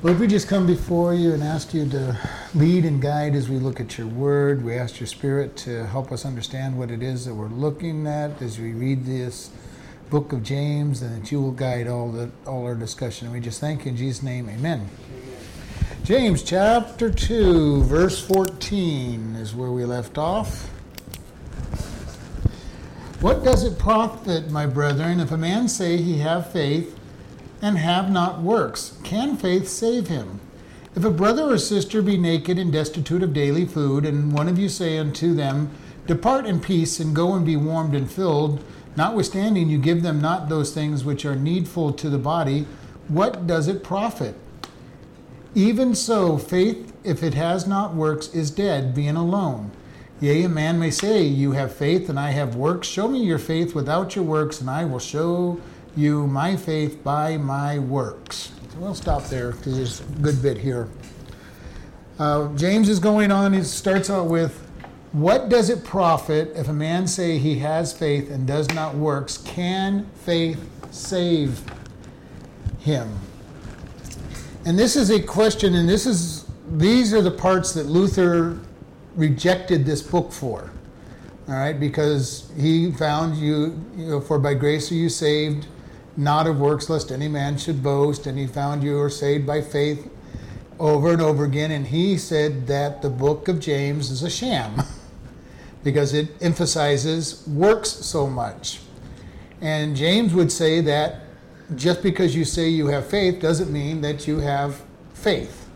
Lord, we just come before you and ask you to lead and guide as we look at your word. We ask your spirit to help us understand what it is that we're looking at as we read this book of James and that you will guide all the all our discussion. And we just thank you in Jesus' name. Amen. James chapter 2, verse 14 is where we left off. What does it profit, my brethren, if a man say he have faith and have not works? Can faith save him? If a brother or sister be naked and destitute of daily food, and one of you say unto them, Depart in peace and go and be warmed and filled, notwithstanding you give them not those things which are needful to the body, what does it profit? Even so, faith, if it has not works, is dead, being alone. Yea, a man may say, You have faith, and I have works. Show me your faith without your works, and I will show you my faith by my works. So we'll stop there because there's a good bit here. Uh, James is going on. He starts out with, "What does it profit if a man say he has faith and does not works? Can faith save him?" And this is a question, and this is these are the parts that Luther rejected this book for. All right, because he found you, you know, for by grace are you saved not of works, lest any man should boast. And he found you are saved by faith over and over again. And he said that the book of James is a sham because it emphasizes works so much. And James would say that just because you say you have faith doesn't mean that you have faith.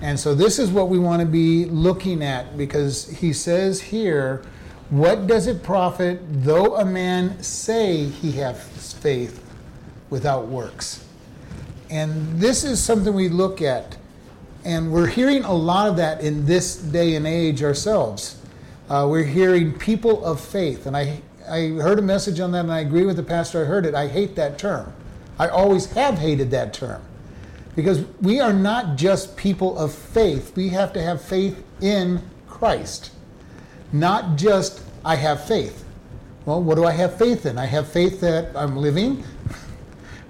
And so this is what we want to be looking at because he says here, what does it profit though a man say he has faith without works. And this is something we look at, and we're hearing a lot of that in this day and age ourselves. Uh, we're hearing people of faith, and I, I heard a message on that, and I agree with the pastor I heard it. I hate that term. I always have hated that term because we are not just people of faith, we have to have faith in Christ, not just I have faith. Well, what do I have faith in? I have faith that I'm living.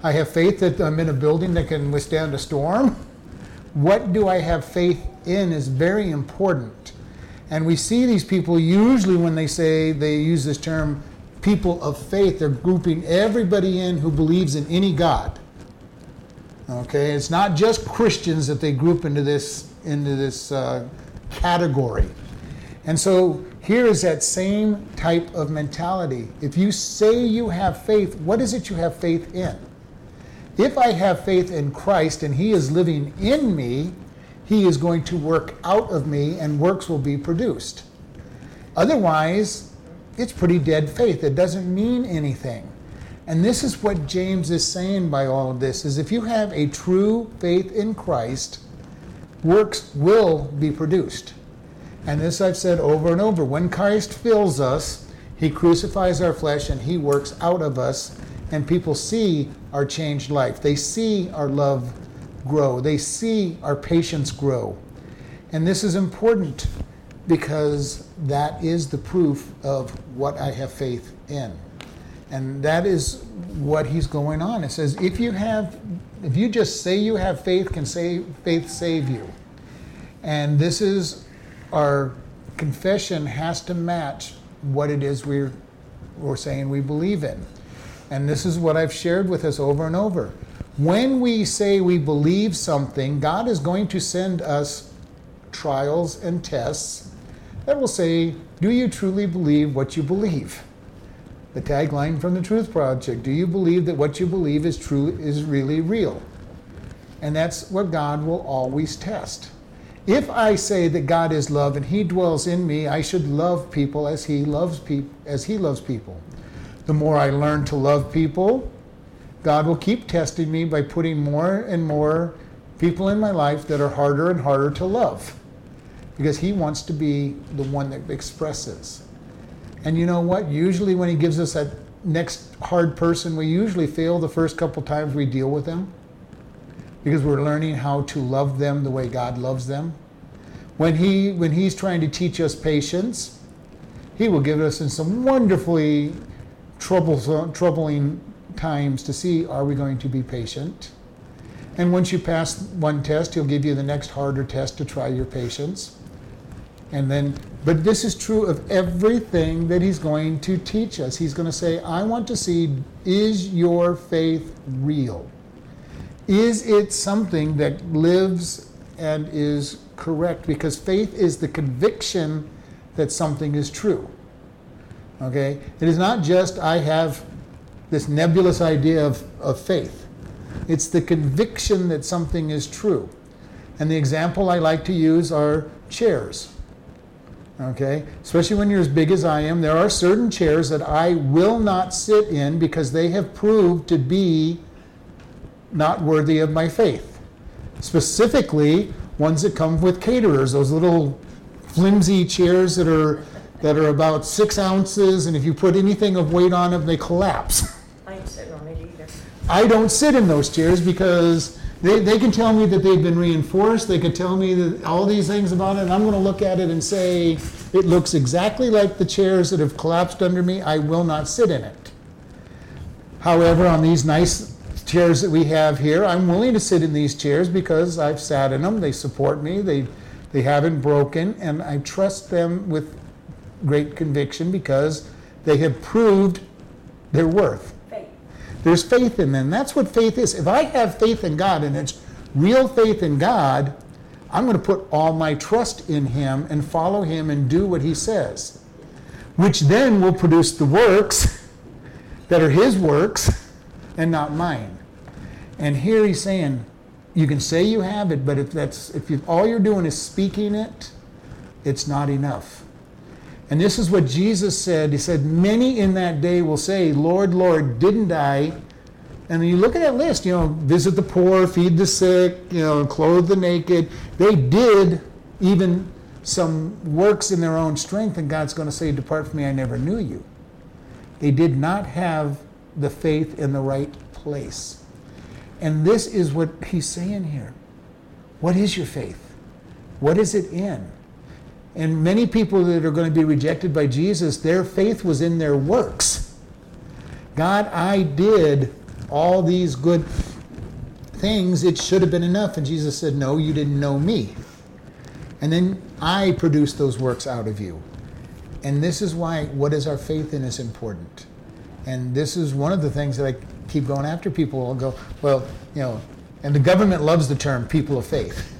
I have faith that I'm in a building that can withstand a storm. What do I have faith in is very important. And we see these people usually when they say they use this term people of faith, they're grouping everybody in who believes in any God. Okay, it's not just Christians that they group into this into this uh, category. And so here is that same type of mentality. If you say you have faith, what is it you have faith in? If I have faith in Christ and He is living in me, He is going to work out of me and works will be produced. Otherwise, it's pretty dead faith. It doesn't mean anything. And this is what James is saying by all of this is if you have a true faith in Christ, works will be produced. And this I've said over and over. When Christ fills us, he crucifies our flesh and he works out of us and people see our changed life. They see our love grow. They see our patience grow. And this is important because that is the proof of what I have faith in. And that is what he's going on. It says, if you have, if you just say you have faith, can save, faith save you? And this is our confession has to match what it is we're, we're saying we believe in. And this is what I've shared with us over and over. When we say we believe something, God is going to send us trials and tests that will say, Do you truly believe what you believe? The tagline from the Truth Project Do you believe that what you believe is true, is really real? And that's what God will always test. If I say that God is love and He dwells in me, I should love people as He loves people as He loves people the more I learn to love people, God will keep testing me by putting more and more people in my life that are harder and harder to love because He wants to be the one that expresses. And you know what? Usually, when He gives us that next hard person, we usually fail the first couple times we deal with them because we're learning how to love them the way God loves them. When, he, when He's trying to teach us patience, He will give us in some wonderfully Uh, troubling times to see are we going to be patient? And once you pass one test, he'll give you the next harder test to try your patience. And then, but this is true of everything that he's going to teach us. He's going to say, I want to see, is your faith real? Is it something that lives and is correct? Because faith is the conviction that something is true. Okay? It is not just I have this nebulous idea of, of faith, it's the conviction that something is true. And the example I like to use are chairs. Okay? Especially when you're as big as I am, there are certain chairs that I will not sit in because they have proved to be not worthy of my faith. Specifically, ones that come with caterers, those little flimsy chairs that are that are about six ounces, and if you put anything of weight on them, they collapse. I ain't sitting on it either. I don't sit in those chairs because they, they can tell me that they've been reinforced. They can tell me that all these things about it, and I'm going to look at it and say it looks exactly like the chairs that have collapsed under me. I will not sit in it. However, on these nice chairs that we have here, I'm willing to sit in these chairs because I've sat in them. They support me. They they haven't broken, and I trust them with great conviction because they have proved their worth. Faith. There's faith in them. That's what faith is. If I have faith in God and it's real faith in God, I'm going to put all my trust in Him and follow Him and do what He says, which then will produce the works that are His works and not mine. And here He's saying, you can say you have it, but if that's if you, all you're doing is speaking it, it's not enough. And this is what Jesus said. He said, Many in that day will say, Lord, Lord, didn't I? And you look at that list, you know, visit the poor, feed the sick, you know, clothe the naked. They did even some works in their own strength, and God's going to say, Depart from me, I never knew you. They did not have the faith in the right place. And this is what he's saying here. What is your faith? What is it in? And many people that are going to be rejected by Jesus, their faith was in their works. God, I did all these good things. It should have been enough. And Jesus said, No, you didn't know me. And then I produced those works out of you. And this is why what is our faith in is important. And this is one of the things that I keep going after people. I'll go, well, you know, and the government loves the term people of faith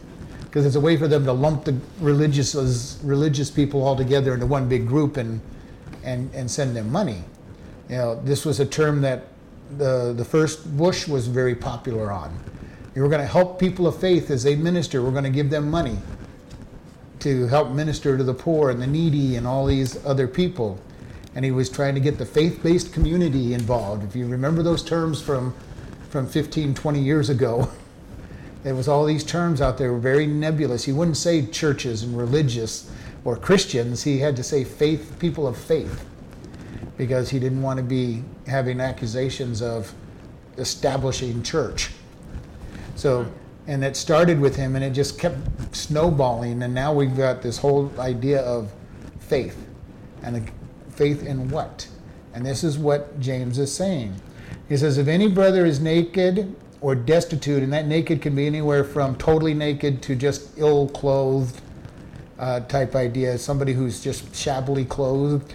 because it's a way for them to lump the religious religious people all together into one big group and and and send them money. You know, this was a term that the the first Bush was very popular on. Were going to help people of faith as they minister. We're going to give them money to help minister to the poor and the needy and all these other people. And he was trying to get the faith-based community involved. If you remember those terms from from 15, 20 years ago. There was all these terms out there, were very nebulous. He wouldn't say churches and religious or Christians. He had to say faith, people of faith, because he didn't want to be having accusations of establishing church. So, and it started with him, and it just kept snowballing, and now we've got this whole idea of faith, and faith in what? And this is what James is saying. He says, If any brother is naked or destitute, and that naked can be anywhere from totally naked to just ill clothed uh, type idea, somebody who's just shabbily clothed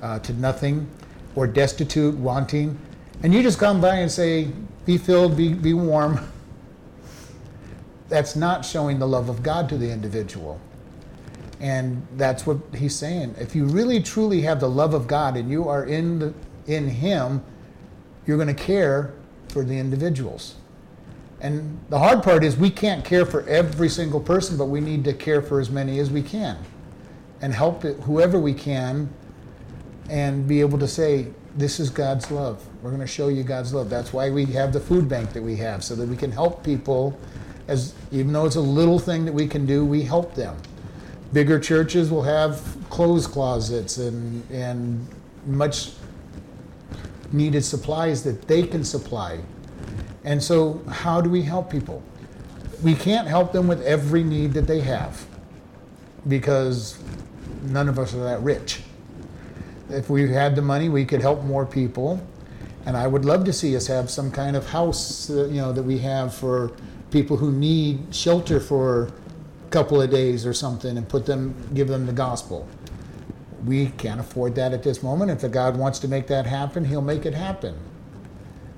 uh, to nothing, or destitute, wanting, and you just come by and say, Be filled, be, be warm. That's not showing the love of God to the individual. And that's what he's saying. If you really truly have the love of God and you are in the, in Him, you're going to care for the individuals. And the hard part is we can't care for every single person, but we need to care for as many as we can and help whoever we can and be able to say, this is God's love. We're going to show you God's love. That's why we have the food bank that we have, so that we can help people. As even though it's a little thing that we can do, we help them. Bigger churches will have clothes closets and and much needed supplies that they can supply. And so, how do we help people? We can't help them with every need that they have because none of us are that rich. If we had the money, we could help more people. And I would love to see us have some kind of house, uh, you know, that we have for people who need shelter for a couple of days or something and put them, give them the gospel. We can't afford that at this moment. If the God wants to make that happen, He'll make it happen.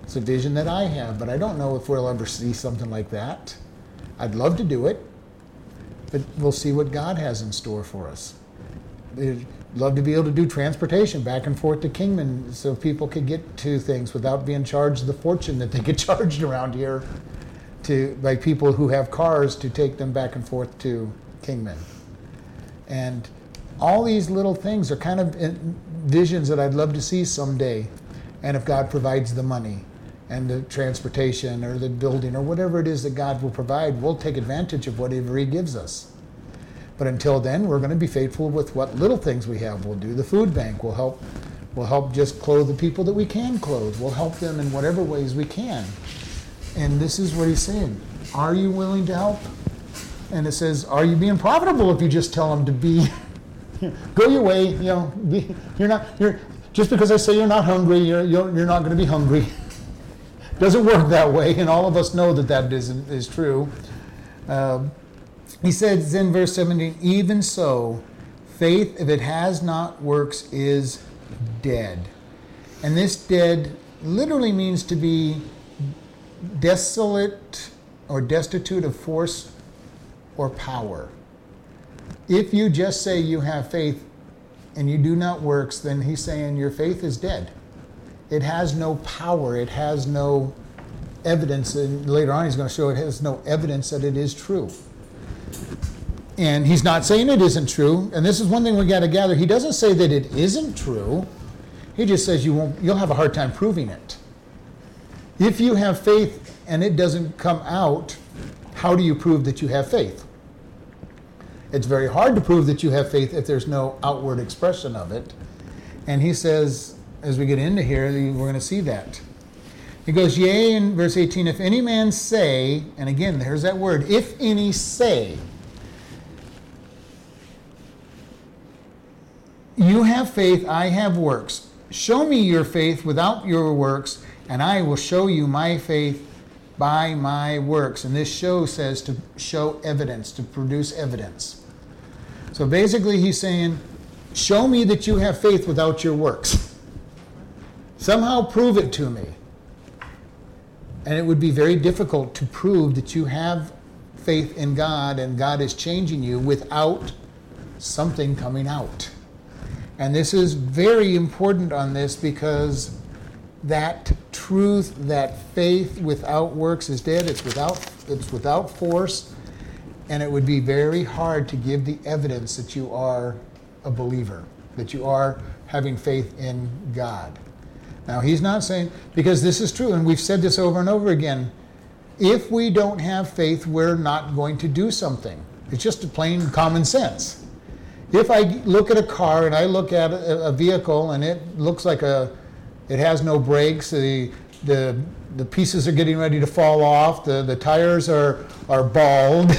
It's a vision that I have, but I don't know if we'll ever see something like that. I'd love to do it, but we'll see what God has in store for us. I'd love to be able to do transportation back and forth to Kingman so people could get to things without being charged the fortune that they get charged around here to by people who have cars to take them back and forth to Kingman. And all these little things are kind of uh, visions that I'd love to see someday. And if God provides the money and the transportation or the building or whatever it is that God will provide, we'll take advantage of whatever He gives us. But until then, we're going to be faithful with what little things we have. We'll do the food bank. We'll help. We'll help just clothe the people that we can clothe. We'll help them in whatever ways we can. And this is what he's saying. Are you willing to help? And it says, are you being profitable if you just tell them to be, go your way, you know, be, you're not, you're, just because I say you're not hungry, you're, you're, you're not going to be hungry. Doesn't work that way, and all of us know that that is, is true. Um, he says in verse 17, even so, faith, if it has not works, is dead. And this dead literally means to be desolate or destitute of force or power. If you just say you have faith and you do not works, then he's saying your faith is dead. It has no power, it has no evidence, and later on he's going to show it has no evidence that it is true. And he's not saying it isn't true, and this is one thing we got to gather. He doesn't say that it isn't true. He just says you won't you'll have a hard time proving it. If you have faith and it doesn't come out, how do you prove that you have faith? It's very hard to prove that you have faith if there's no outward expression of it. And he says, as we get into here, we're going to see that. He goes, Yea, in verse 18, if any man say, and again, there's that word, if any say, you have faith, I have works. Show me your faith without your works, and I will show you my faith by my works. And this show says to show evidence, to produce evidence. So basically, he's saying, Show me that you have faith without your works. Somehow prove it to me. And it would be very difficult to prove that you have faith in God and God is changing you without something coming out. And this is very important on this because that truth, that faith without works is dead. It's without, it's without force. And it would be very hard to give the evidence that you are a believer, that you are having faith in God. Now, he's not saying, because this is true, and we've said this over and over again if we don't have faith, we're not going to do something. It's just a plain common sense. If I look at a car and I look at a, vehicle and it looks like a, it has no brakes, the, the, the pieces are getting ready to fall off, the, the tires are, are bald.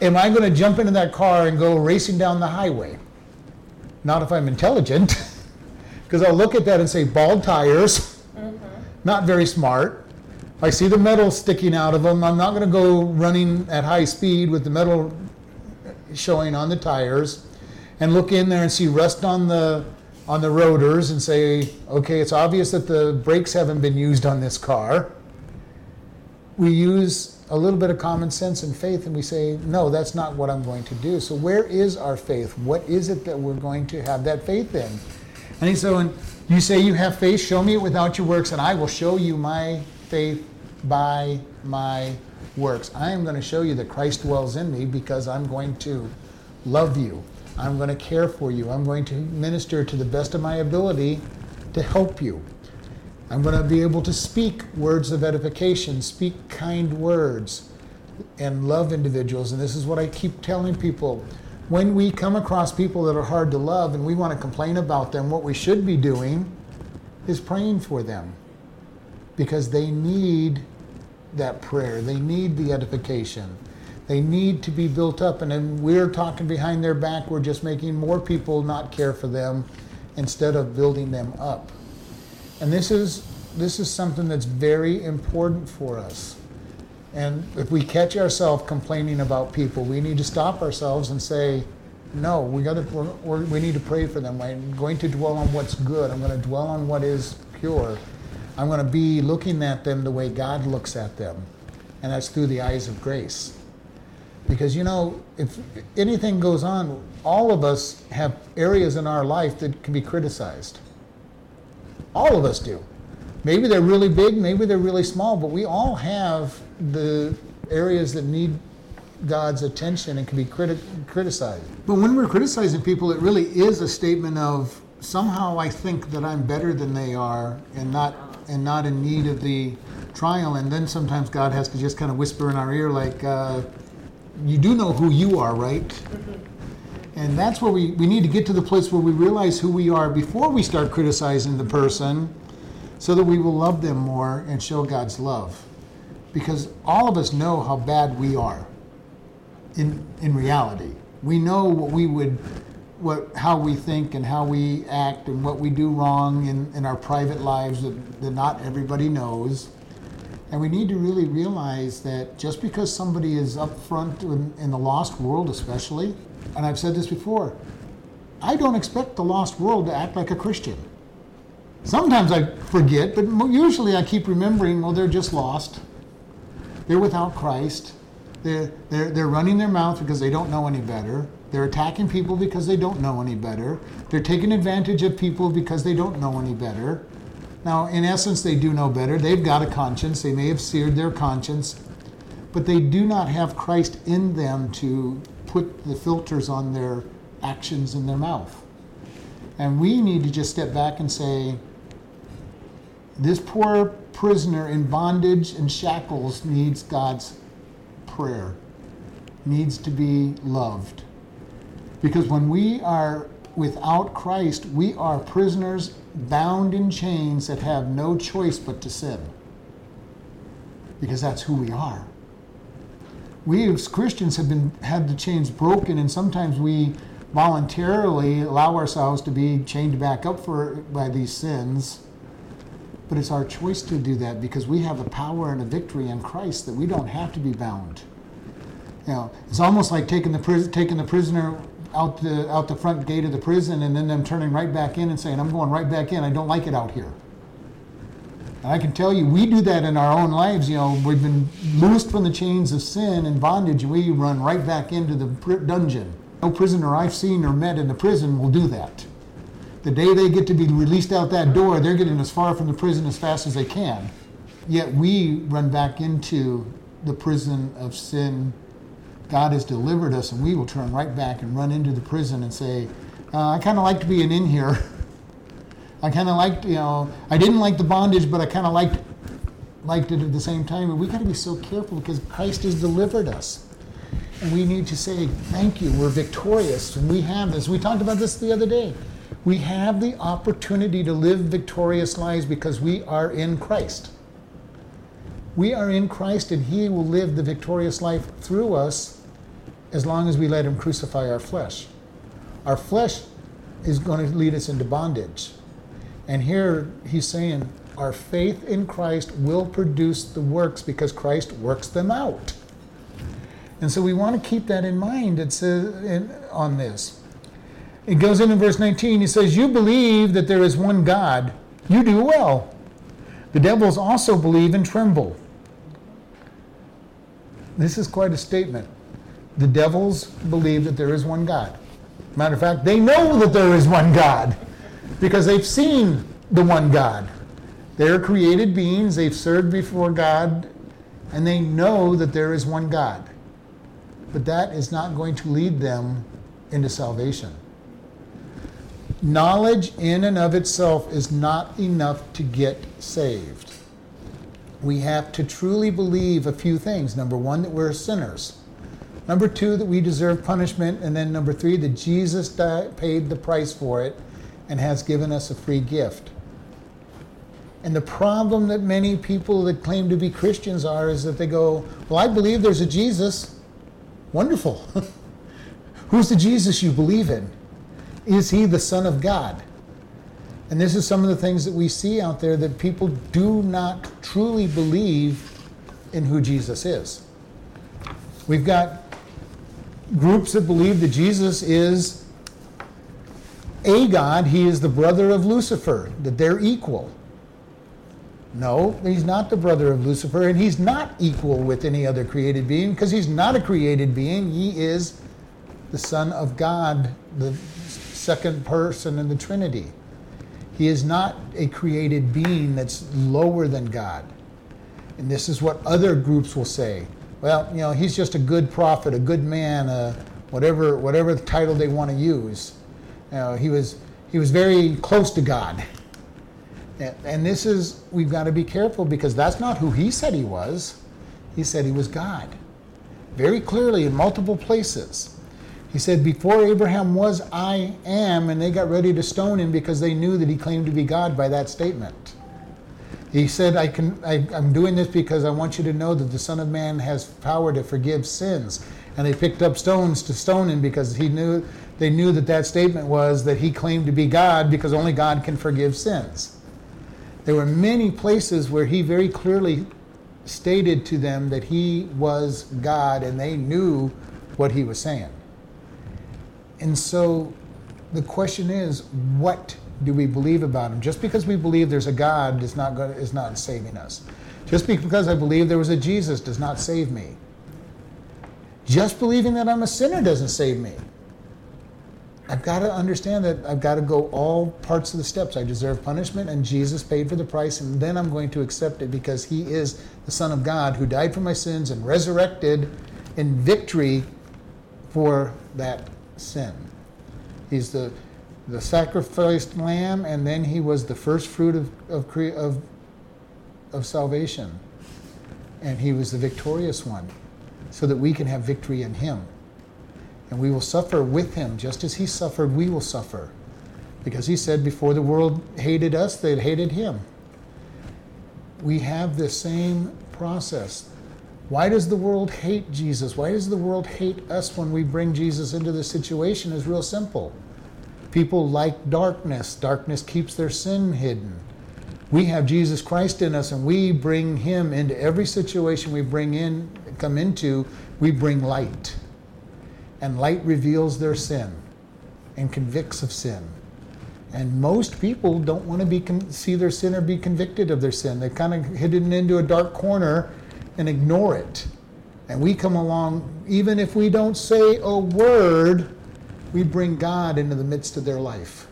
Am I going to jump into that car and go racing down the highway? Not if I'm intelligent. because I'll look at that and say bald tires, mm-hmm. not very smart. I see the metal sticking out of them. I'm not going to go running at high speed with the metal showing on the tires, and look in there and see rust on the on the rotors and say, okay, it's obvious that the brakes haven't been used on this car. We use a little bit of common sense and faith and we say, no, that's not what I'm going to do. So, where is our faith? What is it that we're going to have that faith in? And he said, when you say you have faith, show me it without your works, and I will show you my faith by my works. I am going to show you that Christ dwells in me because I'm going to love you. I'm going to care for you. I'm going to minister to the best of my ability to help you. I'm going to be able to speak words of edification, speak kind words, and love individuals. And this is what I keep telling people when we come across people that are hard to love and we want to complain about them, what we should be doing is praying for them because they need that prayer. They need the edification. They need to be built up. And then we're talking behind their back, we're just making more people not care for them instead of building them up. And this is this is something that's very important for us. And if we catch ourselves complaining about people, we need to stop ourselves and say, no, we got to. We need to pray for them. I'm going to dwell on what's good. I'm going to dwell on what is pure. I'm going to be looking at them the way God looks at them, and that's through the eyes of grace. Because you know, if anything goes on, all of us have areas in our life that can be criticized. All of us do. Maybe they're really big, maybe they're really small, but we all have the areas that need God's attention and can be criti- criticized. But when we're criticizing people, it really is a statement of somehow I think that I'm better than they are and not and not in need of the trial. And then sometimes God has to just kind of whisper in our ear, like, uh, "You do know who you are, right?" Mm-hmm. And that's where we, we need to get to the place where we realize who we are before we start criticizing the person so that we will love them more and show God's love. Because all of us know how bad we are in, in reality. We know what we would, what, how we think and how we act and what we do wrong in, in our private lives that, that not everybody knows. And we need to really realize that just because somebody is up front in, in the lost world, especially, and I've said this before, I don't expect the lost world to act like a Christian. Sometimes I forget, but usually I keep remembering, well, they're just lost. They're without Christ. They're, they're, they're running their mouth because they don't know any better. They're attacking people because they don't know any better. They're taking advantage of people because they don't know any better. Now, in essence, they do know better. They've got a conscience. They may have seared their conscience, but they do not have Christ in them to put the filters on their actions in their mouth. And we need to just step back and say, this poor prisoner in bondage and shackles needs God's prayer, needs to be loved. Because when we are without Christ, we are prisoners bound in chains that have no choice but to sin. Because that's who we are. We as Christians have been had the chains broken, and sometimes we voluntarily allow ourselves to be chained back up for by these sins. But it's our choice to do that because we have a power and a victory in Christ that we don't have to be bound. You know, it's almost like taking the taking the prisoner out the out the front gate of the prison and then them turning right back in and saying, "I'm going right back in. I don't like it out here." And I can tell you, we do that in our own lives. You know, we've been loosed from the chains of sin and bondage, and we run right back into the dungeon. No prisoner I've seen or met in the prison will do that. The day they get to be released out that door, they're getting as far from the prison as fast as they can. Yet we run back into the prison of sin. God has delivered us, and we will turn right back and run into the prison and say, uh, I kind of liked being in here. I kind of liked, you know, I didn't like the bondage, but I kind of liked liked it at the same time. And we got to be so careful because Christ has delivered us. And we need to say, thank you, we're victorious. And we have this. We talked about this the other day. We have the opportunity to live victorious lives because we are in Christ. We are in Christ, and He will live the victorious life through us as long as we let Him crucify our flesh. Our flesh is going to lead us into bondage. And here He's saying, our faith in Christ will produce the works because Christ works them out. And so we want to keep that in mind it says, in, on this. It goes in in verse 19. He says, You believe that there is one God. You do well. The devils also believe and tremble. This is quite a statement. The devils believe that there is one God. Matter of fact, they know that there is one God because they've seen the one God. They're created beings, they've served before God, and they know that there is one God. But that is not going to lead them into salvation. Knowledge in and of itself is not enough to get saved. We have to truly believe a few things. Number one, that we're sinners. Number two, that we deserve punishment. And then number three, that Jesus died, paid the price for it and has given us a free gift. And the problem that many people that claim to be Christians are is that they go, Well, I believe there's a Jesus. Wonderful. Who's the Jesus you believe in? Is he the Son of God? And this is some of the things that we see out there that people do not truly believe in who Jesus is. We've got groups that believe that Jesus is a God, he is the brother of Lucifer, that they're equal. No, he's not the brother of Lucifer, and he's not equal with any other created being because he's not a created being. He is the Son of God, the second person in the Trinity. He is not a created being that's lower than God. And this is what other groups will say. Well, you know, he's just a good prophet, a good man, uh, whatever, whatever the title they want to use. You know, he was, he was very close to God. And this is, we've got to be careful because that's not who he said he was. He said he was God. Very clearly in multiple places. He said, Before Abraham was, I am, and they got ready to stone him because they knew that he claimed to be God by that statement. He said, I can, I, I'm doing this because I want you to know that the Son of Man has power to forgive sins. And they picked up stones to stone him because he knew, they knew that that statement was that he claimed to be God because only God can forgive sins. There were many places where he very clearly stated to them that he was God and they knew what he was saying. And so the question is, what do we believe about him? Just because we believe there's a God is not, going, is not saving us. Just because I believe there was a Jesus does not save me. Just believing that I'm a sinner doesn't save me. I've got to understand that I've got to go all parts of the steps. I deserve punishment, and Jesus paid for the price, and then I'm going to accept it because He is the Son of God who died for my sins and resurrected in victory for that sin. He's the, the sacrificed lamb, and then He was the first fruit of, of, of, of salvation. And He was the victorious one, so that we can have victory in Him. And we will suffer with him. Just as he suffered, we will suffer. Because he said, before the world hated us, they hated him. We have the same process. Why does the world hate Jesus? Why does the world hate us when we bring Jesus into the situation? Is real simple. People like darkness. Darkness keeps their sin hidden. We have Jesus Christ in us and we bring him into every situation we bring in come into, we bring light and light reveals their sin and convicts of sin. And most people don't want to be con- see their sin or be convicted of their sin. They kind of hidden into a dark corner and ignore it. And we come along, even if we don't say a word, we bring God into the midst of their life.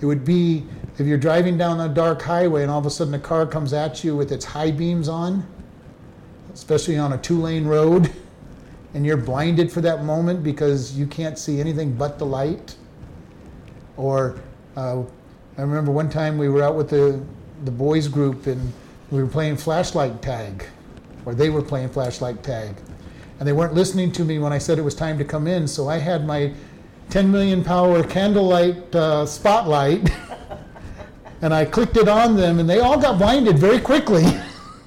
It would be if you're driving down a dark highway and all of a sudden a car comes at you with its high beams on, especially on a two lane road and you're blinded for that moment because you can't see anything but the light. Or uh, I remember one time we were out with the, the boys group and we were playing flashlight tag, or they were playing flashlight tag. And they weren't listening to me when I said it was time to come in, so I had my 10 million power candlelight uh, spotlight and I clicked it on them, and they all got blinded very quickly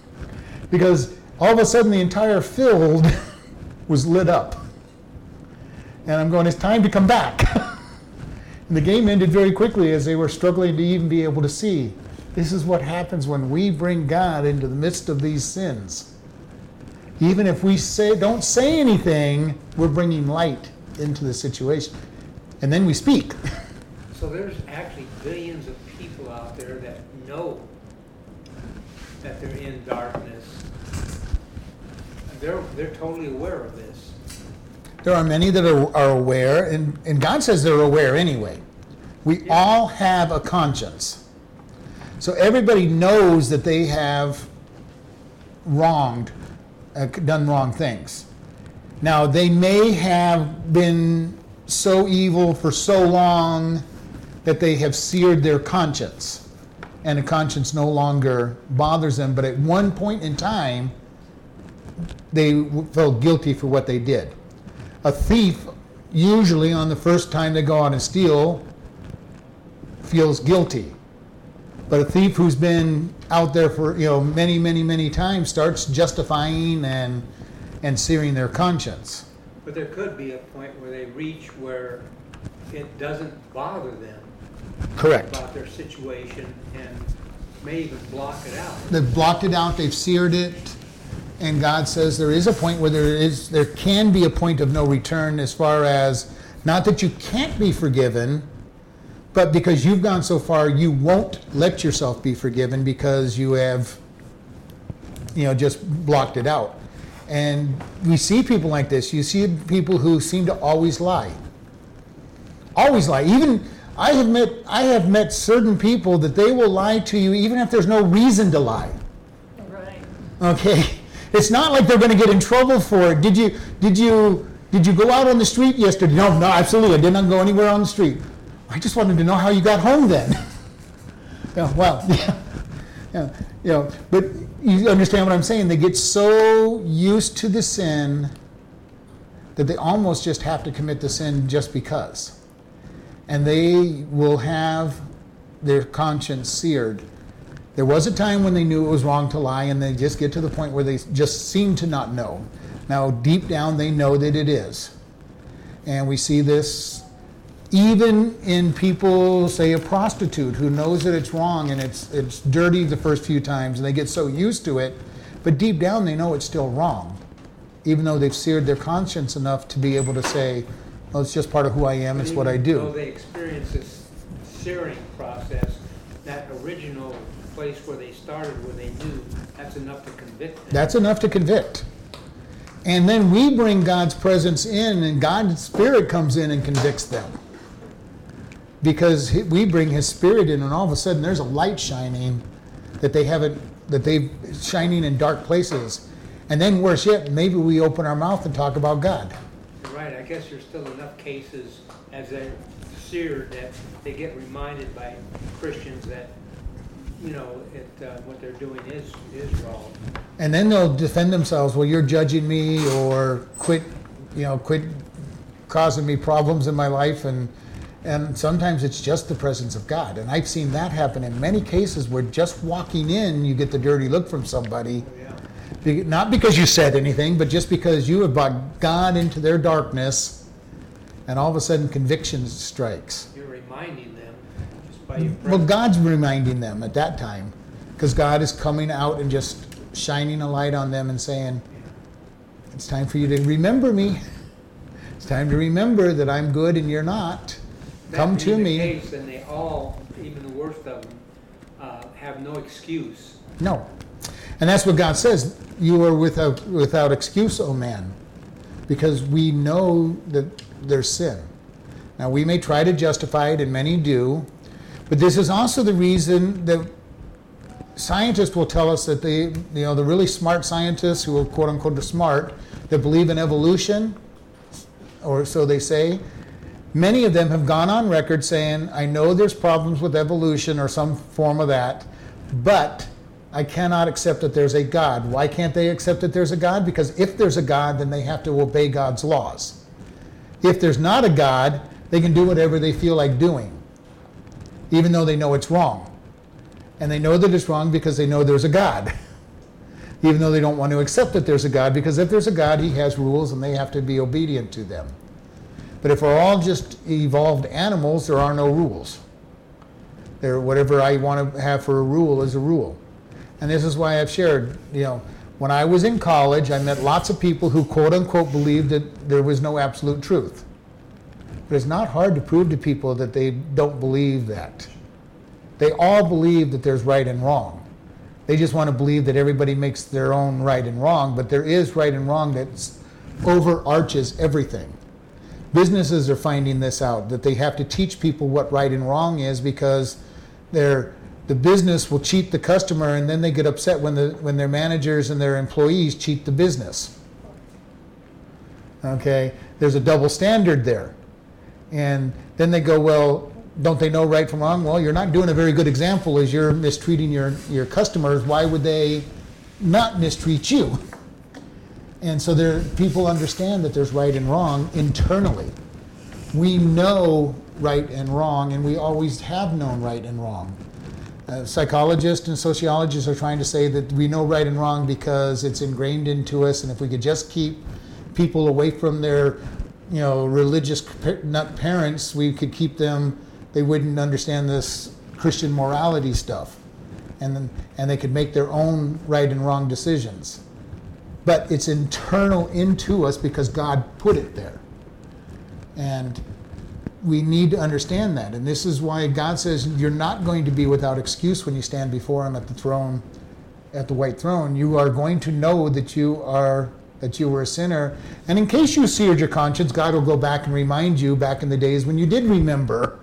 because all of a sudden the entire field was lit up. And I'm going, it's time to come back. and the game ended very quickly as they were struggling to even be able to see. This is what happens when we bring God into the midst of these sins. Even if we say, don't say anything, we're bringing light into the situation. And then we speak. So there's actually billions of people out there that know that they're in darkness they're, they're totally aware of this. There are many that are, are aware, and, and God says they're aware anyway. We yeah. all have a conscience. So everybody knows that they have wronged, uh, done wrong things. Now, they may have been so evil for so long that they have seared their conscience, and a conscience no longer bothers them. But at one point in time, they felt guilty for what they did. A thief, usually on the first time they go out and steal, feels guilty. But a thief who's been out there for you know many, many, many times starts justifying and and searing their conscience. But there could be a point where they reach where it doesn't bother them Correct. about their situation and may even block it out. They've blocked it out, they've seared it, and God says there is a point where there is there can be a point of no return as far as not that you can't be forgiven, but because you've gone so far, you won't let yourself be forgiven because you have you know just blocked it out. And we see people like this. You see people who seem to always lie. Always lie. Even I have met I have met certain people that they will lie to you even if there's no reason to lie. Right. Okay, it's not like they're going to get in trouble for it. Did you did you did you go out on the street yesterday? No, no, absolutely. I did not go anywhere on the street. I just wanted to know how you got home then. yeah, well, yeah, yeah, you know, but you understand what I'm saying? They get so used to the sin that they almost just have to commit the sin just because. And they will have their conscience seared there was a time when they knew it was wrong to lie, and they just get to the point where they just seem to not know. Now, deep down, they know that it is. And we see this even in people, say a prostitute who knows that it's wrong and it's, it's dirty the first few times, and they get so used to it, but deep down, they know it's still wrong, even though they've seared their conscience enough to be able to say, well, it's just part of who I am, it's what I Even though do. they experience this searing process, that original place where they started, where they knew, that's enough to convict them. That's enough to convict. And then we bring God's presence in, and God's Spirit comes in and convicts them. Because we bring His Spirit in, and all of a sudden there's a light shining that they haven't, that they've shining in dark places. And then worse yet, maybe we open our mouth and talk about God. You're Right, I guess there's still enough cases as they're seared that they get reminded by Christians that, you know, it, uh, what they're doing is, is wrong. And then they'll defend themselves. Well, you're judging me, or quit, you know, quit causing me problems in my life. And and sometimes it's just the presence of God. And I've seen that happen in many cases where just walking in, you get the dirty look from somebody, Be- not because you said anything, but just because you have brought God into their darkness, and all of a sudden conviction strikes. You're reminding them just by your Well. God's reminding them at that time, because God is coming out and just shining a light on them and saying, It's time for you to remember me. It's time to remember that I'm good and you're not. Come to me. case, then they all, even the worst of them, uh, have no excuse. No. And that's what God says. You are without, without excuse, O man, because we know that there's sin. Now, we may try to justify it, and many do, but this is also the reason that scientists will tell us that they, you know, the really smart scientists who are quote unquote smart, that believe in evolution, or so they say, many of them have gone on record saying, I know there's problems with evolution or some form of that, but I cannot accept that there's a God. Why can't they accept that there's a God? Because if there's a God, then they have to obey God's laws. If there's not a God, they can do whatever they feel like doing, even though they know it's wrong. And they know that it's wrong because they know there's a God, even though they don't want to accept that there's a God, because if there's a God, He has rules and they have to be obedient to them. But if we're all just evolved animals, there are no rules. There, whatever I want to have for a rule is a rule. And this is why I've shared, you know, when I was in college, I met lots of people who quote unquote believed that there was no absolute truth. But it's not hard to prove to people that they don't believe that. They all believe that there's right and wrong. They just want to believe that everybody makes their own right and wrong, but there is right and wrong that overarches everything. Businesses are finding this out that they have to teach people what right and wrong is because they're the business will cheat the customer and then they get upset when the when their managers and their employees cheat the business. Okay? There's a double standard there. And then they go, well, don't they know right from wrong? Well, you're not doing a very good example as you're mistreating your, your customers. Why would they not mistreat you? And so there, people understand that there's right and wrong internally. We know right and wrong, and we always have known right and wrong. Uh, psychologists and sociologists are trying to say that we know right and wrong because it's ingrained into us, and if we could just keep people away from their, you know, religious nut parents, we could keep them they wouldn't understand this Christian morality stuff. And, then, and they could make their own right and wrong decisions. But it's internal into us because God put it there. And we need to understand that. And this is why God says you're not going to be without excuse when you stand before Him at the throne, at the white throne. You are going to know that you are that you were a sinner. And in case you seared your conscience, God will go back and remind you back in the days when you did remember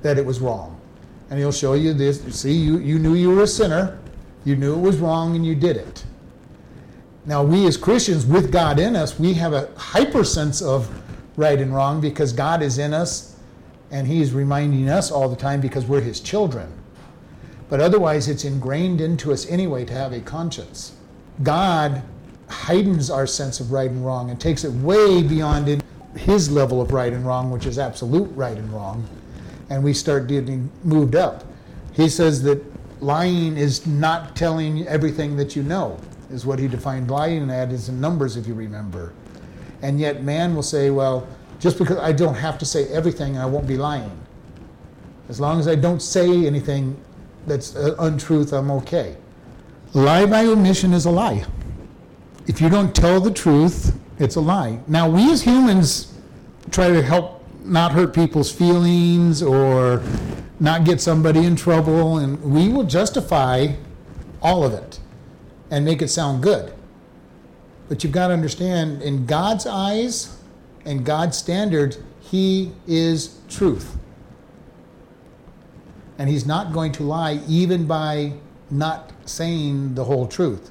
that it was wrong. And He'll show you this. See, you, you knew you were a sinner, you knew it was wrong, and you did it. Now, we as Christians, with God in us, we have a hyper sense of right and wrong because God is in us and He's reminding us all the time because we're His children. But otherwise, it's ingrained into us anyway to have a conscience. God heightens our sense of right and wrong and takes it way beyond His level of right and wrong, which is absolute right and wrong, and we start getting moved up. He says that lying is not telling everything that you know, is what He defined lying at, is in numbers, if you remember. And yet, man will say, well, just because I don't have to say everything, I won't be lying. As long as I don't say anything that's uh, untruth, I'm okay. Lie by omission is a lie. If you don't tell the truth, it's a lie. Now, we as humans try to help not hurt people's feelings or not get somebody in trouble, and we will justify all of it and make it sound good. But you've got to understand, in God's eyes and God's standards, He is truth. And He's not going to lie even by not saying the whole truth.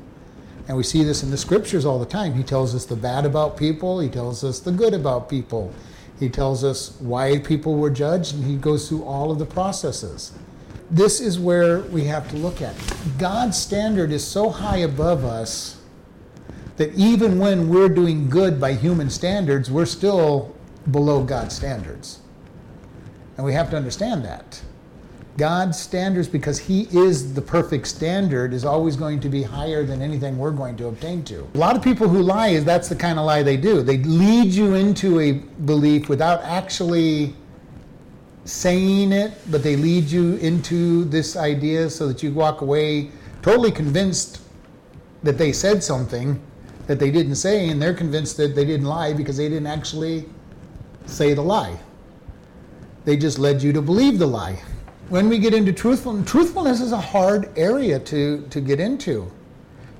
And we see this in the scriptures all the time. He tells us the bad about people, He tells us the good about people. He tells us why people were judged, and He goes through all of the processes. This is where we have to look at. God's standard is so high above us that even when we're doing good by human standards, we're still below God's standards. And we have to understand that. God's standards, because He is the perfect standard, is always going to be higher than anything we're going to obtain to. A lot of people who lie is that's the kind of lie they do. They lead you into a belief without actually saying it, but they lead you into this idea so that you walk away totally convinced that they said something that they didn't say, and they're convinced that they didn't lie because they didn't actually say the lie. They just led you to believe the lie. When we get into truthfulness, truthfulness is a hard area to, to get into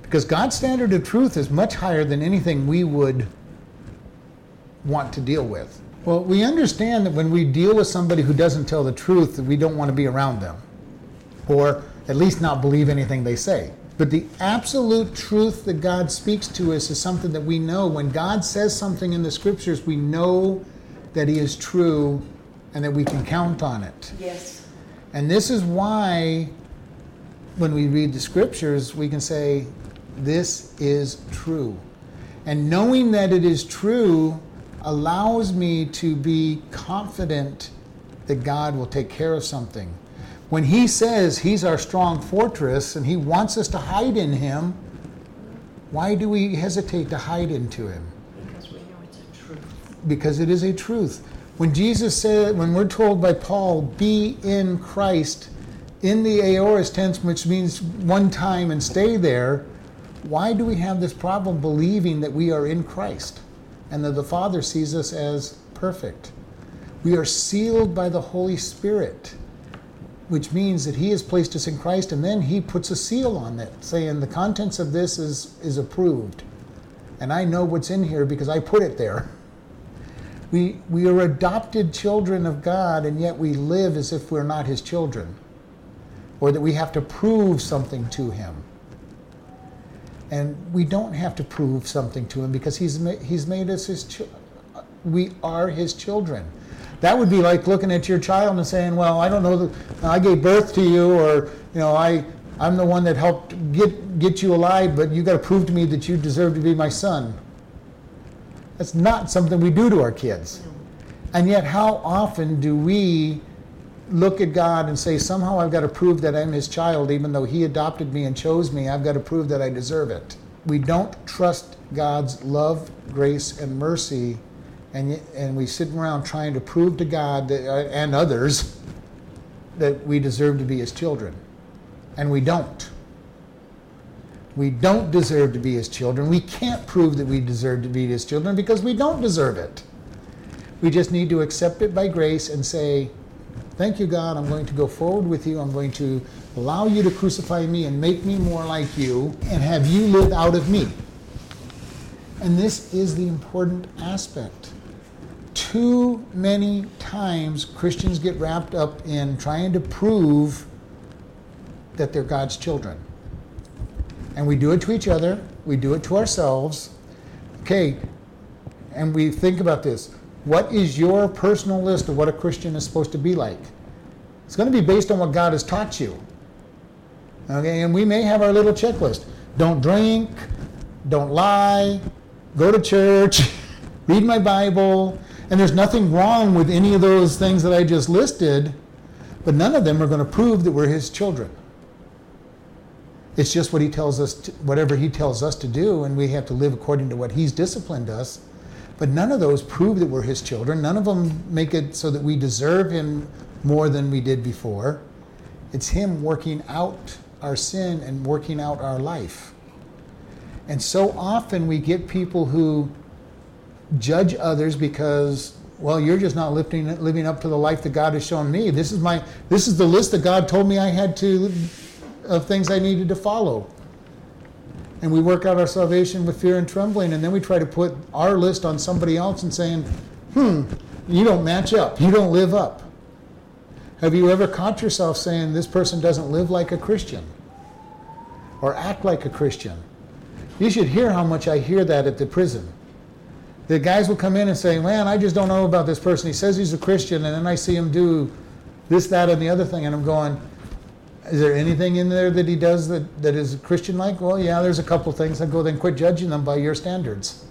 because God's standard of truth is much higher than anything we would want to deal with. Well, we understand that when we deal with somebody who doesn't tell the truth, that we don't want to be around them or at least not believe anything they say. But the absolute truth that God speaks to us is something that we know. When God says something in the scriptures, we know that He is true and that we can count on it. Yes. And this is why, when we read the scriptures, we can say, This is true. And knowing that it is true allows me to be confident that God will take care of something when he says he's our strong fortress and he wants us to hide in him, why do we hesitate to hide into him? Because we know it's a truth. Because it is a truth. When Jesus said, when we're told by Paul, be in Christ, in the aorist tense, which means one time and stay there, why do we have this problem believing that we are in Christ and that the Father sees us as perfect? We are sealed by the Holy Spirit which means that he has placed us in Christ and then he puts a seal on it saying the contents of this is is approved and I know what's in here because I put it there we we are adopted children of God and yet we live as if we're not his children or that we have to prove something to him and we don't have to prove something to him because he's ma- he's made us his ch- we are his children that would be like looking at your child and saying, "Well, I don't know. I gave birth to you, or you know, I I'm the one that helped get get you alive, but you got to prove to me that you deserve to be my son." That's not something we do to our kids. And yet, how often do we look at God and say, somehow I've got to prove that I'm his child, even though he adopted me and chose me, I've got to prove that I deserve it. We don't trust God's love, grace, and mercy and, and we sit around trying to prove to God that, uh, and others that we deserve to be his children. And we don't. We don't deserve to be his children. We can't prove that we deserve to be his children because we don't deserve it. We just need to accept it by grace and say, Thank you, God. I'm going to go forward with you. I'm going to allow you to crucify me and make me more like you and have you live out of me. And this is the important aspect. Too many times Christians get wrapped up in trying to prove that they're God's children. And we do it to each other, we do it to ourselves. Okay, and we think about this. What is your personal list of what a Christian is supposed to be like? It's going to be based on what God has taught you. Okay, and we may have our little checklist. Don't drink, don't lie, go to church, read my Bible. And there's nothing wrong with any of those things that I just listed, but none of them are going to prove that we're his children. It's just what he tells us, to, whatever he tells us to do, and we have to live according to what he's disciplined us. But none of those prove that we're his children. None of them make it so that we deserve him more than we did before. It's him working out our sin and working out our life. And so often we get people who judge others because, well, you're just not lifting, living up to the life that God has shown me. This is my, this is the list that God told me I had to, of things I needed to follow and we work out our salvation with fear and trembling, and then we try to put our list on somebody else and saying, hmm, you don't match up, you don't live up. Have you ever caught yourself saying, this person doesn't live like a Christian or act like a Christian? You should hear how much I hear that at the prison. The guys will come in and say, man, I just don't know about this person. He says he's a Christian, and then I see him do this, that, and the other thing, and I'm going, is there anything in there that he does that, that is Christian like? Well, yeah, there's a couple things. I go, then quit judging them by your standards.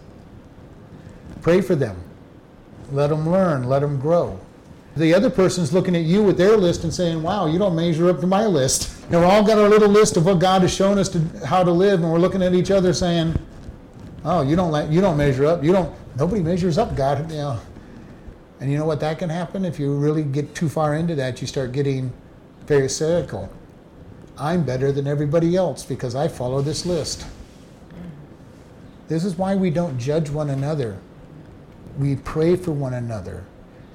Pray for them. Let them learn. Let them grow. The other person's looking at you with their list and saying, wow, you don't measure up to my list. And we're all got our little list of what God has shown us to how to live, and we're looking at each other saying, oh, you don't, you don't measure up. You don't, nobody measures up, God. You know. And you know what that can happen? If you really get too far into that, you start getting pharisaical. I'm better than everybody else because I follow this list. This is why we don't judge one another. We pray for one another.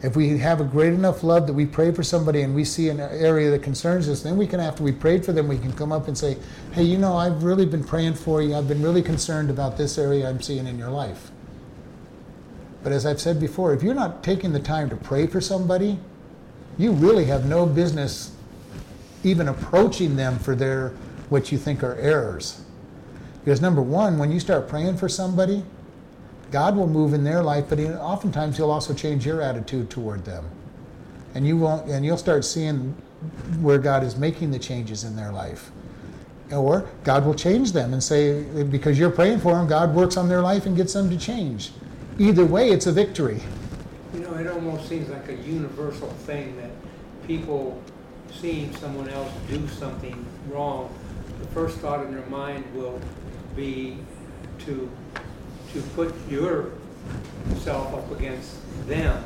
If we have a great enough love that we pray for somebody and we see an area that concerns us, then we can, after we prayed for them, we can come up and say, hey, you know, I've really been praying for you. I've been really concerned about this area I'm seeing in your life. But as I've said before, if you're not taking the time to pray for somebody, you really have no business even approaching them for their what you think are errors. Because number one, when you start praying for somebody, God will move in their life, but he, oftentimes He'll also change your attitude toward them, and you won't, and you'll start seeing where God is making the changes in their life. Or God will change them and say, because you're praying for them, God works on their life and gets them to change. Either way, it's a victory. You know, it almost seems like a universal thing that people seeing someone else do something wrong, the first thought in their mind will be to to put yourself up against them.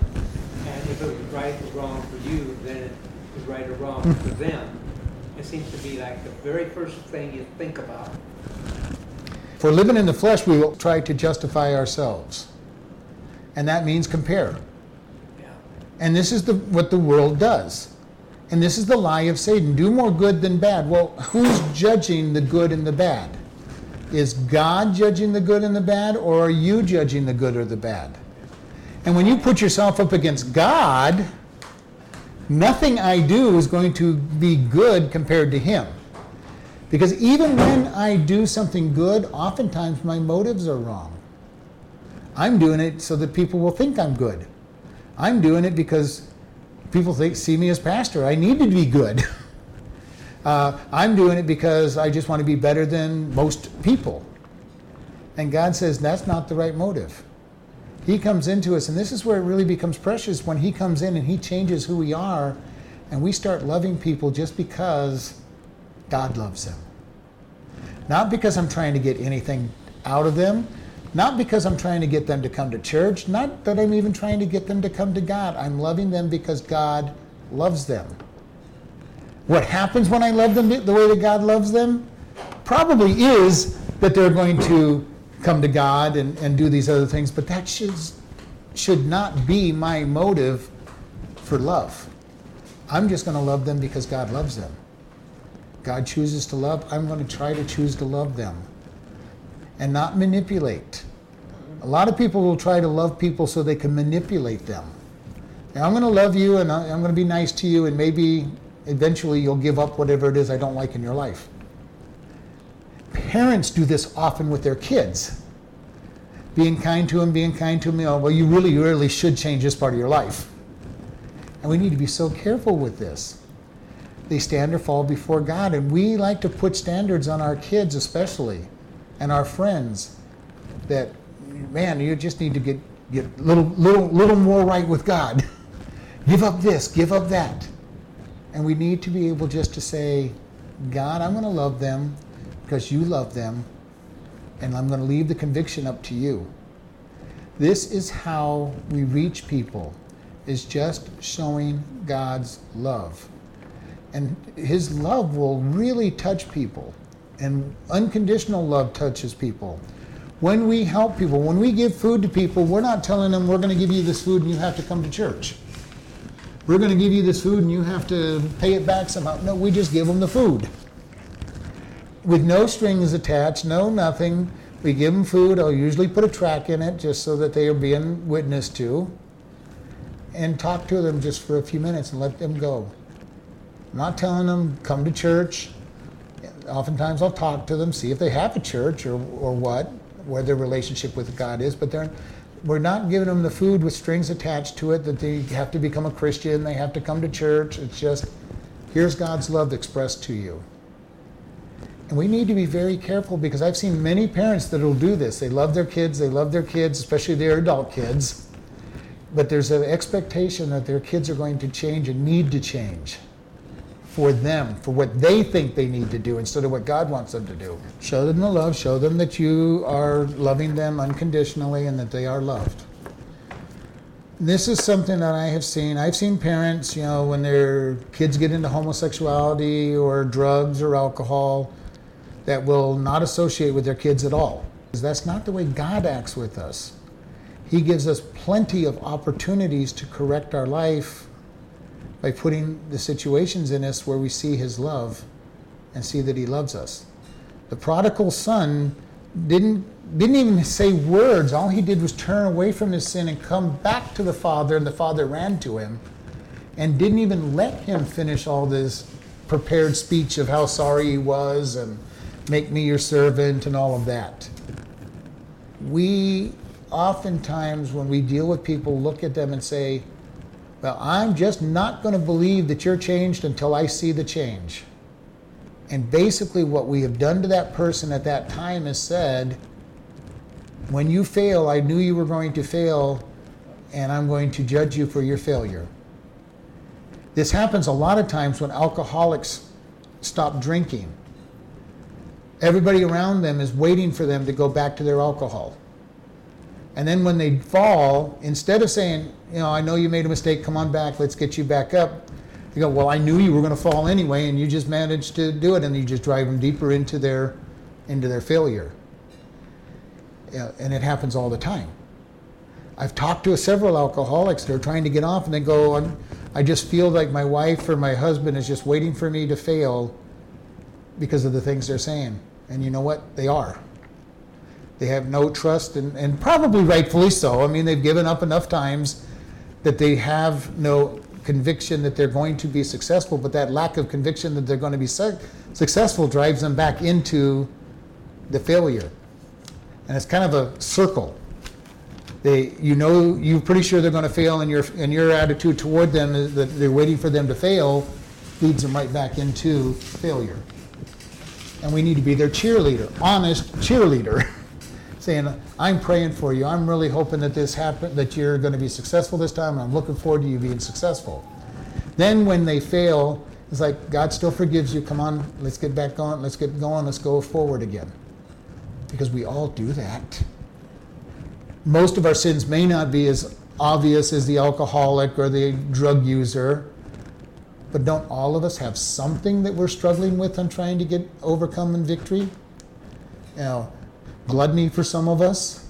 And if it was right or wrong for you, then it was right or wrong for hmm. them. It seems to be like the very first thing you think about. For living in the flesh, we will try to justify ourselves. And that means compare. Yeah. And this is the, what the world does. And this is the lie of Satan do more good than bad. Well, who's judging the good and the bad? Is God judging the good and the bad, or are you judging the good or the bad? And when you put yourself up against God, nothing I do is going to be good compared to Him. Because even when I do something good, oftentimes my motives are wrong. I'm doing it so that people will think I'm good. I'm doing it because people think, see me as pastor. I need to be good. Uh, I'm doing it because I just want to be better than most people. And God says that's not the right motive. He comes into us, and this is where it really becomes precious when He comes in and He changes who we are, and we start loving people just because God loves them. Not because I'm trying to get anything out of them, Not because I'm trying to get them to come to church, not that I'm even trying to get them to come to God. I'm loving them because God loves them. What happens when I love them the way that God loves them? Probably is that they're going to come to God and, and do these other things, but that should, should not be my motive for love. I'm just going to love them because God loves them. God chooses to love, I'm going to try to choose to love them and not manipulate. A lot of people will try to love people so they can manipulate them. I'm going to love you and I'm going to be nice to you, and maybe eventually you'll give up whatever it is I don't like in your life. Parents do this often with their kids. Being kind to them, being kind to them, you know, well, you really, really should change this part of your life. And we need to be so careful with this. They stand or fall before God, and we like to put standards on our kids, especially, and our friends, that, man, you just need to get, get a little, little, little more right with God. give up this, give up that. And we need to be able just to say, God, I'm going to love them because you love them, and I'm going to leave the conviction up to you. This is how we reach people, is just showing God's love. And his love will really touch people. And unconditional love touches people. When we help people, when we give food to people, we're not telling them we're going to give you this food and you have to come to church we're going to give you this food and you have to pay it back somehow. No, we just give them the food. With no strings attached, no nothing. We give them food. I'll usually put a track in it just so that they are being witnessed to. And talk to them just for a few minutes and let them go. I'm not telling them, come to church. Oftentimes I'll talk to them, see if they have a church or, or what, where their relationship with God is, but they're we're not giving them the food with strings attached to it that they have to become a Christian, they have to come to church. It's just, here's God's love expressed to you. And we need to be very careful because I've seen many parents that will do this. They love their kids, they love their kids, especially their adult kids. But there's an expectation that their kids are going to change and need to change for them, for what they think they need to do instead of what God wants them to do. Show them the love, show them that you are loving them unconditionally and that they are loved. This is something that I have seen. I've seen parents, you know, when their kids get into homosexuality or drugs or alcohol, that will not associate with their kids at all. That's not the way God acts with us. He gives us plenty of opportunities to correct our life by putting the situations in us where we see his love and see that he loves us. The prodigal son didn't didn't even say words. All he did was turn away from his sin and come back to the father, and the father ran to him and didn't even let him finish all this prepared speech of how sorry he was and make me your servant and all of that. We oftentimes, when we deal with people, look at them and say, well, I'm just not going to believe that you're changed until I see the change. And basically, what we have done to that person at that time is said, when you fail, I knew you were going to fail, and I'm going to judge you for your failure. This happens a lot of times when alcoholics stop drinking. Everybody around them is waiting for them to go back to their alcohol. And then when they fall, instead of saying, you know, I know you made a mistake, come on back, let's get you back up, you go, well, I knew you were going to fall anyway, and you just managed to do it, and you just drive them deeper into their, into their failure. Yeah, and it happens all the time. I've talked to several alcoholics that are trying to get off, and they go, I just feel like my wife or my husband is just waiting for me to fail because of the things they're saying. And you know what? They are. They have no trust, and, and probably rightfully so. I mean, they've given up enough times that they have no conviction that they're going to be successful, but that lack of conviction that they're going to be su- successful drives them back into the failure. And it's kind of a circle. They, you know, you're pretty sure they're going to fail, and your and your attitude toward them is that they're waiting for them to fail, leads them right back into failure. And we need to be their cheerleader, honest cheerleader. saying, I'm praying for you. I'm really hoping that this happen, that you're going to be successful this time, and I'm looking forward to you being successful. Then when they fail, it's like God still forgives you. Come on, let's get back on. Let's get going. Let's go forward again. Because we all do that. most of our sins may not be as obvious as the alcoholic or the drug user, but don't all of us have something that we're struggling with and trying to get overcome in victory? You gluttony for some of us,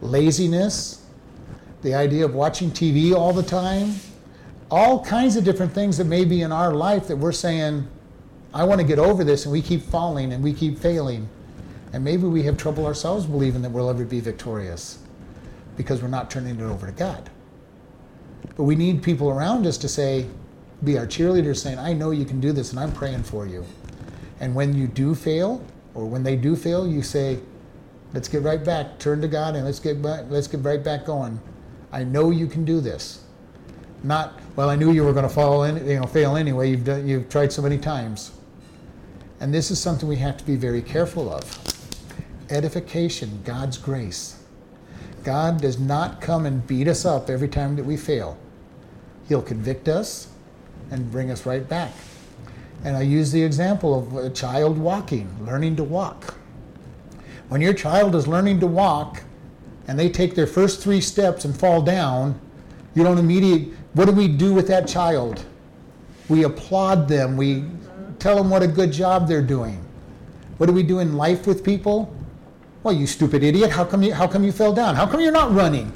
laziness, the idea of watching TV all the time, all kinds of different things that may be in our life that we're saying, I want to get over this, and we keep falling and we keep failing. And maybe we have trouble ourselves believing that we'll ever be victorious because we're not turning it over to God. But we need people around us to say, be our cheerleaders saying, I know you can do this and I'm praying for you. And when you do fail, or when they do fail, you say, let's get right back, turn to God and let's get let's get right back going. I know you can do this. Not, well, I knew you were going to fall in, you know, fail anyway. You've done, you've tried so many times. And this is something we have to be very careful of. Edification, God's grace. God does not come and beat us up every time that we fail. He'll convict us and bring us right back. And I use the example of a child walking, learning to walk. When your child is learning to walk and they take their first three steps and fall down, you don't immediately, what do we do with that child? We applaud them, we tell them what a good job they're doing. What do we do in life with people? Well, you stupid idiot, how come you, how come you fell down? How come you're not running?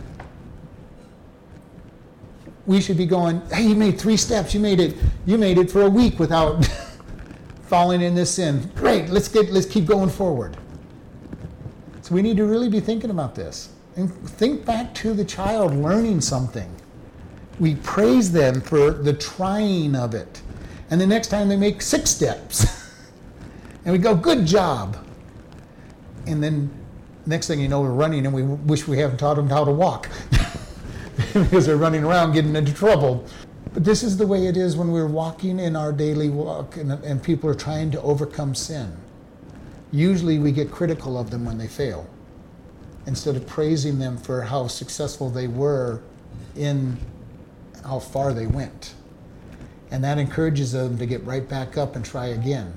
We should be going, hey, you made three steps. You made it, you made it for a week without falling in this sin. Great, let's get let's keep going forward. We need to really be thinking about this. And think back to the child learning something. We praise them for the trying of it. And the next time they make six steps. and we go, good job and then next thing you know, we're running and we wish we hadn't taught them how to walk because they're running around getting into trouble. But this is the way it is when we're walking in our daily walk and, and people are trying to overcome sin. Usually we get critical of them when they fail instead of praising them for how successful they were in how far they went. And that encourages them to get right back up and try again.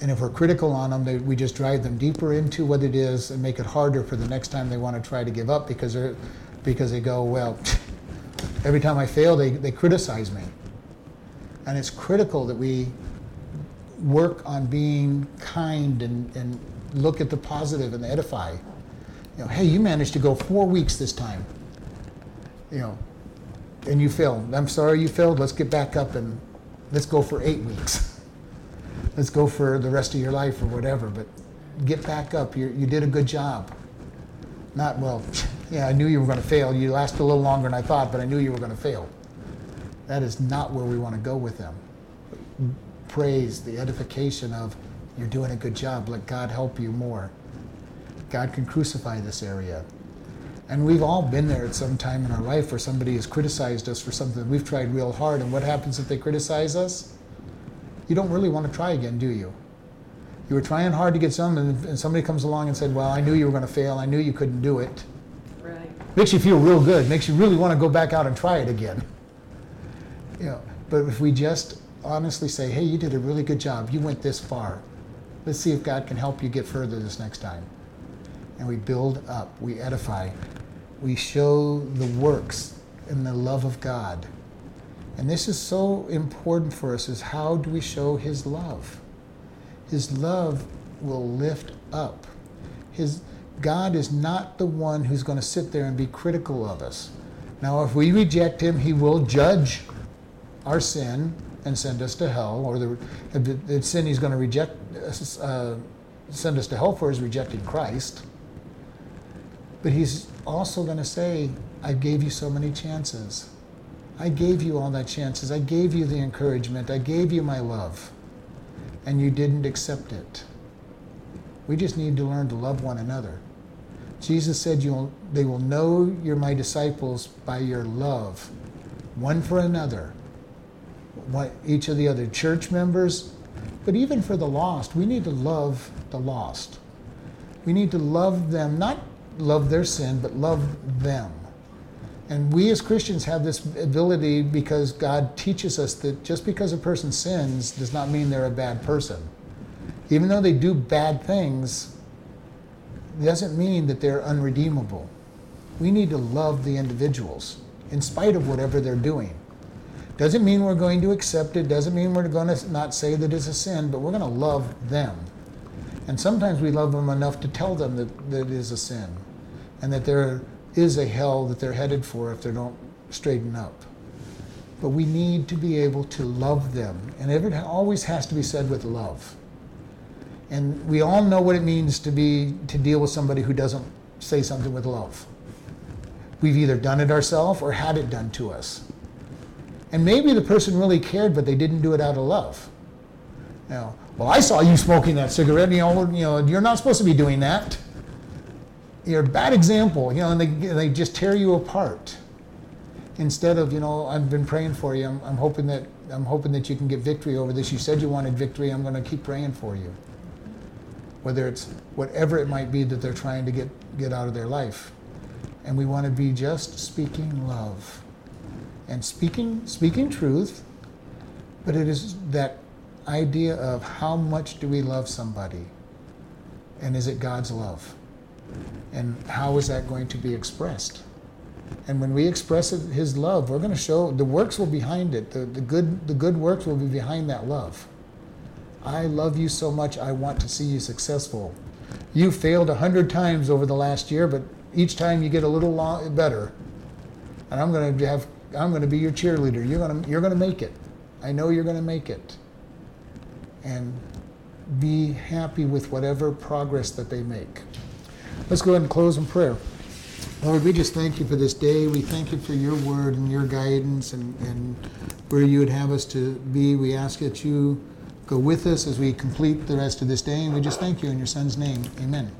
And if we're critical on them, they, we just drive them deeper into what it is and make it harder for the next time they want to try to give up because they're because they go, well, every time I fail, they, they criticize me. And it's critical that we work on being kind and, and look at the positive and edify. You know, hey, you managed to go four weeks this time. You know, and you failed. I'm sorry you failed. Let's get back up and let's go for eight weeks. let's go for the rest of your life or whatever. But get back up. you you did a good job. Not, well, yeah, I knew you were going to fail. You lasted a little longer than I thought, but I knew you were going to fail. That is not where we want to go with them. Praise, the edification of you're doing a good job. Let God help you more. God can crucify this area. And we've all been there at some time in our life where somebody has criticized us for something we've tried real hard. And what happens if they criticize us? you don't really want to try again, do you? You were trying hard to get some, and, somebody comes along and said, Well, I knew you were going to fail. I knew you couldn't do it. Right. Makes you feel real good. Makes you really want to go back out and try it again. You know, but if we just honestly say, Hey, you did a really good job. You went this far. Let's see if God can help you get further this next time. And we build up, we edify, we show the works and the love of God and this is so important for us is how do we show his love? His love will lift up. His God is not the one who's going to sit there and be critical of us. Now, if we reject him, he will judge our sin and send us to hell, or the, the sin he's going to reject, uh, send us to hell for is rejecting Christ. But he's also going to say, I gave you so many chances. I gave you all that chances. I gave you the encouragement. I gave you my love. And you didn't accept it. We just need to learn to love one another. Jesus said, You'll, They will know you're my disciples by your love, one for another. What, each of the other church members, but even for the lost, we need to love the lost. We need to love them, not love their sin, but love them. And we as Christians have this ability because God teaches us that just because a person sins does not mean they're a bad person. Even though they do bad things, doesn't mean that they're unredeemable. We need to love the individuals in spite of whatever they're doing. Doesn't mean we're going to accept it, doesn't mean we're going to not say that it's a sin, but we're going to love them. And sometimes we love them enough to tell them that, that it is a sin and that there is a hell that they're headed for if they don't straighten up. But we need to be able to love them. And it always has to be said with love. And we all know what it means to be to deal with somebody who doesn't say something with love. We've either done it ourselves or had it done to us. And maybe the person really cared, but they didn't do it out of love. You know, well, I saw you smoking that cigarette. You know, you know, you're not supposed to be doing that. You're a bad example. You know, and they they just tear you apart. Instead of, you know, I've been praying for you. I'm, I'm hoping that I'm hoping that you can get victory over this. You said you wanted victory. I'm going to keep praying for you. Whether it's whatever it might be that they're trying to get get out of their life, and we want to be just speaking love and speaking speaking truth, but it is that idea of how much do we love somebody, and is it God's love, and how is that going to be expressed? And when we express His love, we're going to show the works will be behind it. The, the good the good works will be behind that love. I love you so much. I want to see you successful. You failed a hundred times over the last year, but each time you get a little long, better. And I'm going to have I'm going to be your cheerleader. You're going to you're going to make it. I know you're going to make it. And be happy with whatever progress that they make. Let's go ahead and close in prayer. Lord, we just thank you for this day. We thank you for your word and your guidance and, and where you would have us to be. We ask that you go with us as we complete the rest of this day. And we just thank you in your son's name. Amen.